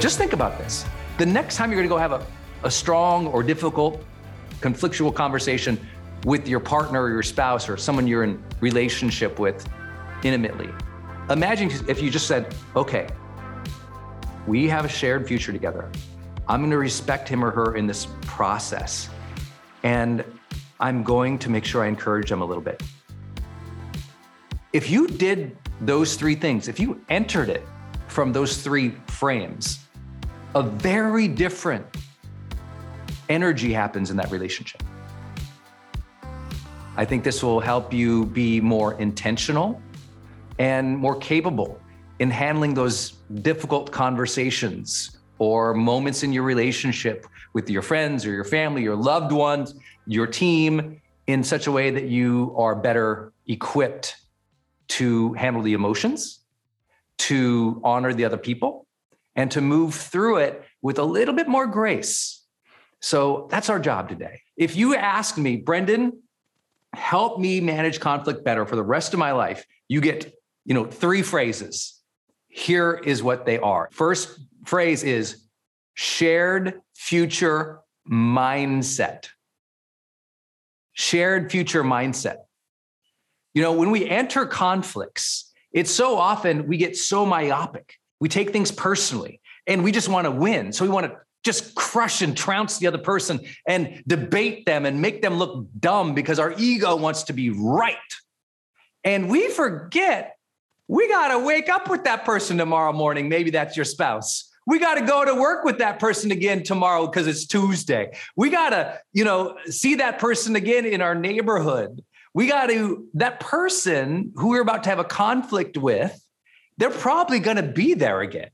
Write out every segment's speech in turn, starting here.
Just think about this. The next time you're going to go have a, a strong or difficult, conflictual conversation with your partner or your spouse or someone you're in relationship with intimately, imagine if you just said, okay, we have a shared future together. I'm going to respect him or her in this process. And I'm going to make sure I encourage them a little bit. If you did those three things, if you entered it from those three frames, a very different energy happens in that relationship. I think this will help you be more intentional and more capable in handling those difficult conversations or moments in your relationship with your friends or your family, your loved ones, your team in such a way that you are better equipped to handle the emotions, to honor the other people, and to move through it with a little bit more grace. So that's our job today. If you ask me, Brendon, help me manage conflict better for the rest of my life, you get, you know, three phrases. Here is what they are. First phrase is shared future mindset. Shared future mindset. You know, when we enter conflicts, it's so often we get so myopic we take things personally and we just want to win. So we want to just crush and trounce the other person and debate them and make them look dumb because our ego wants to be right. And we forget we got to wake up with that person tomorrow morning. Maybe that's your spouse. We got to go to work with that person again tomorrow because it's Tuesday. We got to, you know, see that person again in our neighborhood. We got to, that person who we're about to have a conflict with, they're probably going to be there again.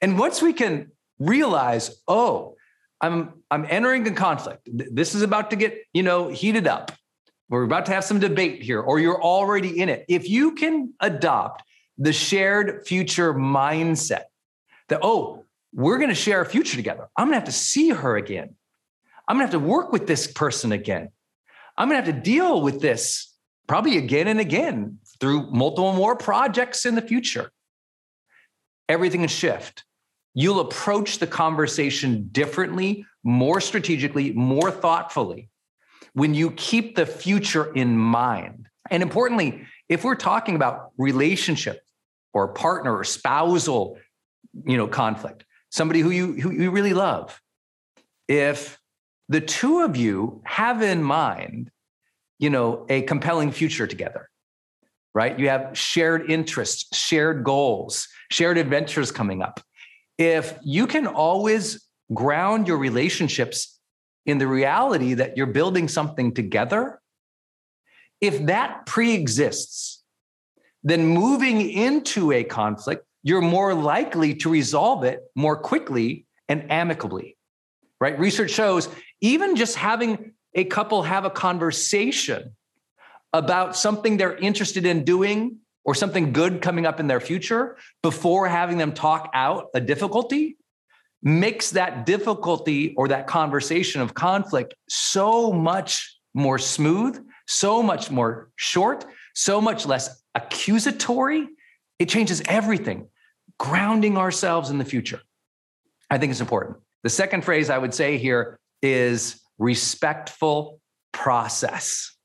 And once we can realize, oh, I'm I'm entering a conflict. This is about to get, you know, heated up. We're about to have some debate here or you're already in it. If you can adopt the shared future mindset that oh, we're going to share a future together. I'm going to have to see her again. I'm going to have to work with this person again. I'm going to have to deal with this probably again and again through multiple more projects in the future. Everything will shift. You'll approach the conversation differently, more strategically, more thoughtfully when you keep the future in mind. And importantly, if we're talking about relationship or partner or spousal, you know, conflict, somebody who you who you really love, if the two of you have in mind, you know, a compelling future together, right? You have shared interests, shared goals, shared adventures coming up. If you can always ground your relationships in the reality that you're building something together, if that pre exists, then moving into a conflict, you're more likely to resolve it more quickly and amicably, right? Research shows even just having a couple have a conversation about something they're interested in doing or something good coming up in their future before having them talk out a difficulty makes that difficulty or that conversation of conflict so much more smooth, so much more short, so much less accusatory. It changes everything. Grounding ourselves in the future. I think it's important. The second phrase I would say here is respectful process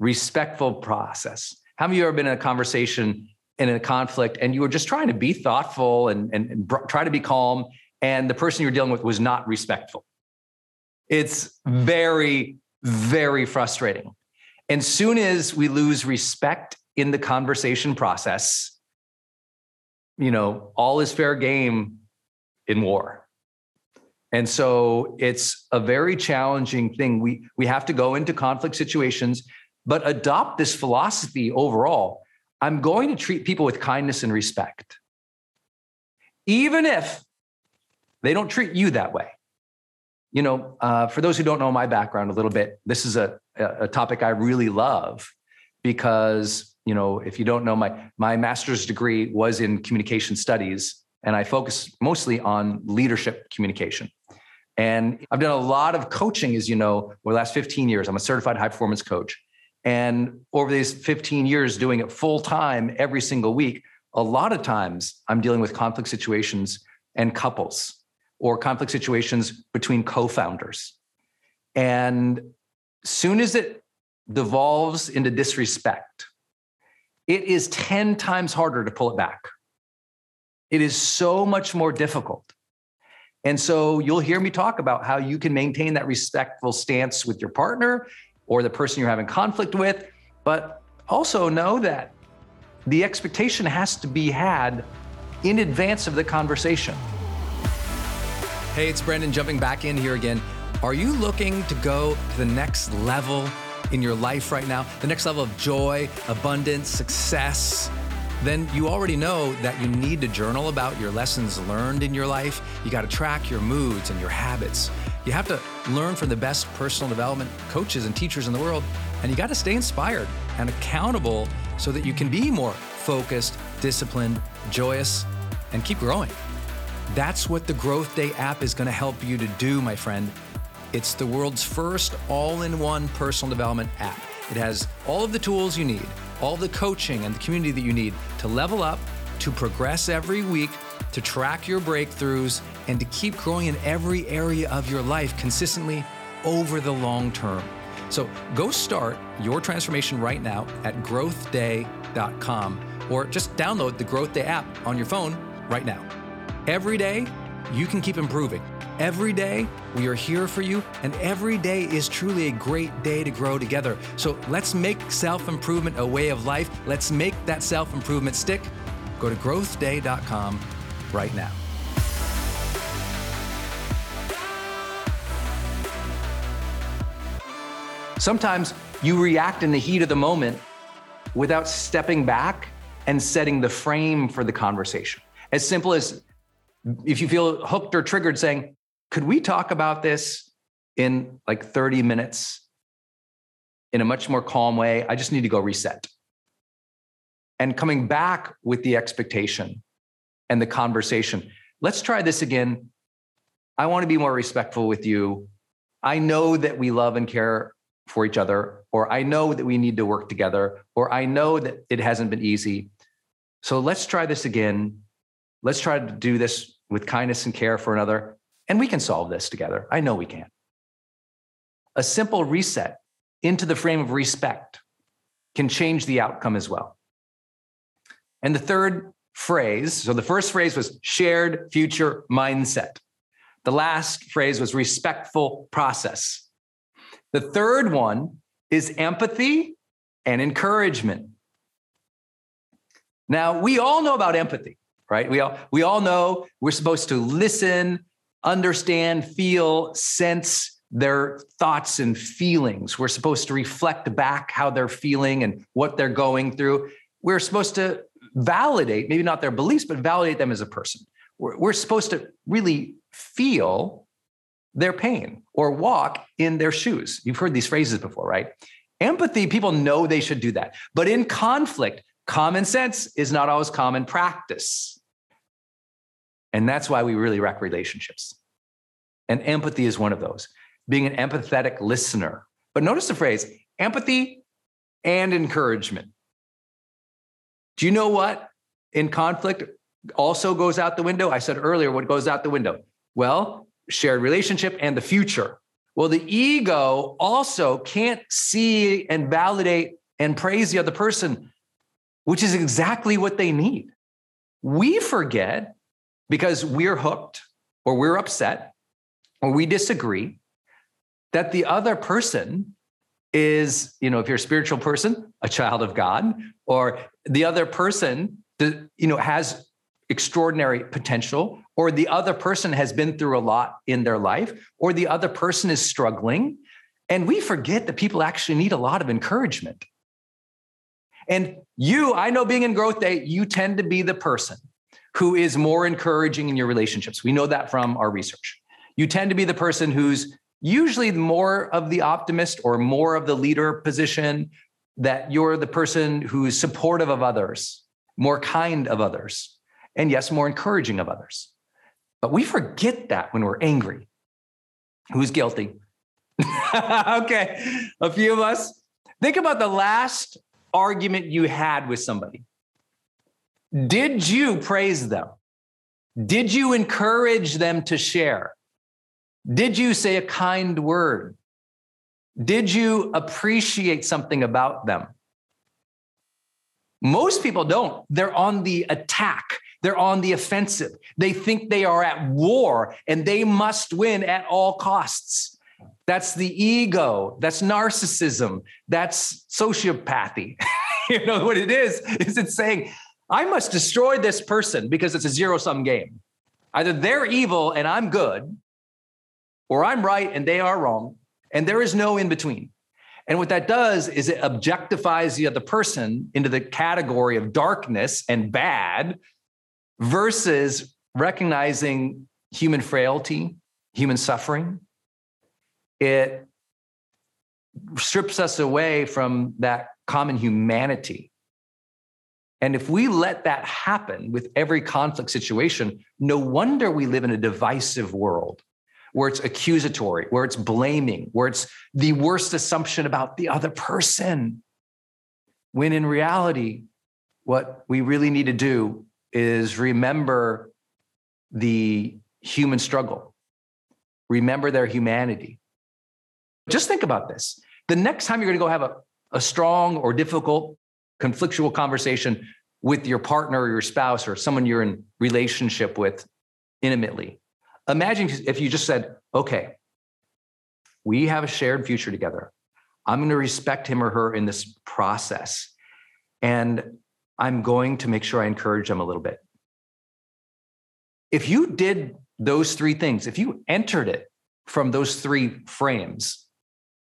respectful process. How many of you ever been in a conversation in a conflict and you were just trying to be thoughtful and, and, and try to be calm, and the person you're dealing with was not respectful? It's very, very frustrating. And soon as we lose respect in the conversation process, you know, all is fair game in war. And so it's a very challenging thing. We we have to go into conflict situations, but adopt this philosophy overall. I'm going to treat people with kindness and respect. Even if they don't treat you that way. You know, uh, for those who don't know my background a little bit, this is a, a topic I really love because you know if you don't know my my master's degree was in communication studies and i focus mostly on leadership communication and i've done a lot of coaching as you know over the last 15 years i'm a certified high performance coach and over these 15 years doing it full time every single week a lot of times i'm dealing with conflict situations and couples or conflict situations between co-founders and soon as it devolves into disrespect it is 10 times harder to pull it back. It is so much more difficult. And so you'll hear me talk about how you can maintain that respectful stance with your partner or the person you're having conflict with, but also know that the expectation has to be had in advance of the conversation. Hey, it's Brendon jumping back in here again. Are you looking to go to the next level in your life right now, the next level of joy, abundance, success, then you already know that you need to journal about your lessons learned in your life. You got to track your moods and your habits. You have to learn from the best personal development coaches and teachers in the world. And you got to stay inspired and accountable so that you can be more focused, disciplined, joyous, and keep growing. That's what the Growth Day app is going to help you to do, my friend. It's the world's first all in one personal development app. It has all of the tools you need, all the coaching and the community that you need to level up, to progress every week, to track your breakthroughs, and to keep growing in every area of your life consistently over the long term. So go start your transformation right now at growthday.com or just download the Growth Day app on your phone right now. Every day, you can keep improving. Every day, we are here for you, and every day is truly a great day to grow together. So let's make self improvement a way of life. Let's make that self improvement stick. Go to growthday.com right now. Sometimes you react in the heat of the moment without stepping back and setting the frame for the conversation. As simple as if you feel hooked or triggered, saying, could we talk about this in like 30 minutes in a much more calm way? I just need to go reset. And coming back with the expectation and the conversation. Let's try this again. I want to be more respectful with you. I know that we love and care for each other, or I know that we need to work together, or I know that it hasn't been easy. So let's try this again. Let's try to do this with kindness and care for another. And we can solve this together. I know we can. A simple reset into the frame of respect can change the outcome as well. And the third phrase so the first phrase was shared future mindset. The last phrase was respectful process. The third one is empathy and encouragement. Now, we all know about empathy, right? We all, we all know we're supposed to listen understand, feel, sense their thoughts and feelings. We're supposed to reflect back how they're feeling and what they're going through. We're supposed to validate, maybe not their beliefs, but validate them as a person. We're, we're supposed to really feel their pain or walk in their shoes. You've heard these phrases before, right? Empathy, people know they should do that. But in conflict, common sense is not always common practice. And that's why we really wreck relationships. And empathy is one of those, being an empathetic listener. But notice the phrase empathy and encouragement. Do you know what in conflict also goes out the window? I said earlier what goes out the window? Well, shared relationship and the future. Well, the ego also can't see and validate and praise the other person, which is exactly what they need. We forget because we're hooked or we're upset or we disagree that the other person is, you know, if you're a spiritual person, a child of God, or the other person, that, you know, has extraordinary potential, or the other person has been through a lot in their life, or the other person is struggling. And we forget that people actually need a lot of encouragement. And you, I know being in growth day, you tend to be the person who is more encouraging in your relationships. We know that from our research. You tend to be the person who's usually more of the optimist or more of the leader position, that you're the person who's supportive of others, more kind of others, and yes, more encouraging of others. But we forget that when we're angry. Who's guilty? okay, a few of us. Think about the last argument you had with somebody. Did you praise them? Did you encourage them to share? Did you say a kind word? Did you appreciate something about them? Most people don't. They're on the attack. They're on the offensive. They think they are at war and they must win at all costs. That's the ego. That's narcissism. That's sociopathy. you know what it is? Is it saying, I must destroy this person because it's a zero sum game. Either they're evil and I'm good, or I'm right and they are wrong, and there is no in between. And what that does is it objectifies the other person into the category of darkness and bad versus recognizing human frailty, human suffering. It strips us away from that common humanity. And if we let that happen with every conflict situation, no wonder we live in a divisive world where it's accusatory, where it's blaming, where it's the worst assumption about the other person. When in reality, what we really need to do is remember the human struggle, remember their humanity. Just think about this. The next time you're going to go have a, a strong or difficult conflictual conversation with your partner or your spouse or someone you're in relationship with intimately, Imagine if you just said, okay, we have a shared future together. I'm going to respect him or her in this process. And I'm going to make sure I encourage them a little bit. If you did those three things, if you entered it from those three frames,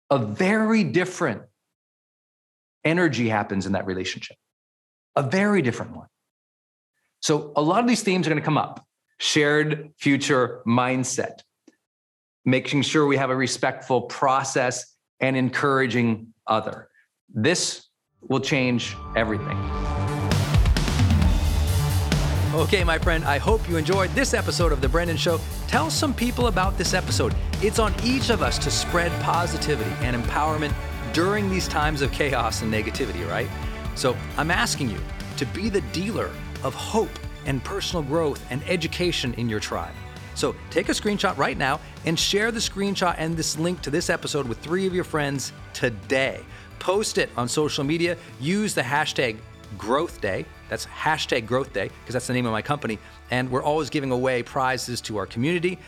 a very different energy happens in that relationship, a very different one. So, a lot of these themes are going to come up shared future mindset, making sure we have a respectful process and encouraging other. This will change everything. Okay, my friend, I hope you enjoyed this episode of The Brendon Show. Tell some people about this episode. It's on each of us to spread positivity and empowerment during these times of chaos and negativity, right? So I'm asking you to be the dealer of hope and personal growth and education in your tribe. So take a screenshot right now and share the screenshot and this link to this episode with three of your friends today. Post it on social media. Use the hashtag Growth Day. That's hashtag Growth Day because that's the name of my company. And we're always giving away prizes to our community.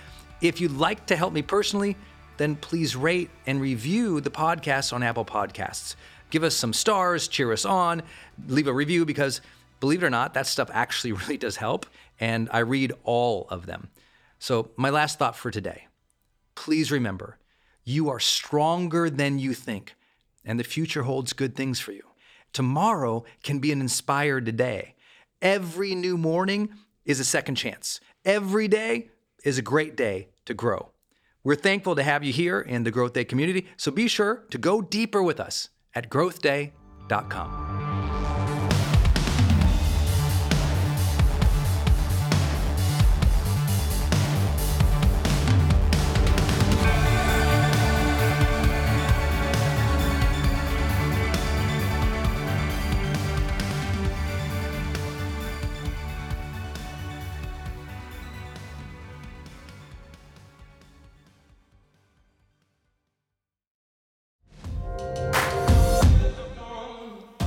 If you'd like to help me personally, then please rate and review the podcast on Apple Podcasts. Give us some stars, cheer us on, leave a review because believe it or not, that stuff actually really does help. And I read all of them. So, my last thought for today please remember you are stronger than you think, and the future holds good things for you. Tomorrow can be an inspired day. Every new morning is a second chance. Every day is a great day to grow. We're thankful to have you here in the Growth Day community, so be sure to go deeper with us at growthday.com.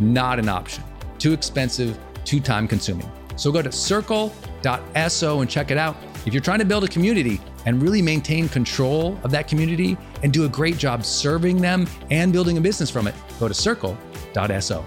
not an option. Too expensive, too time consuming. So go to circle.so and check it out. If you're trying to build a community and really maintain control of that community and do a great job serving them and building a business from it, go to circle.so.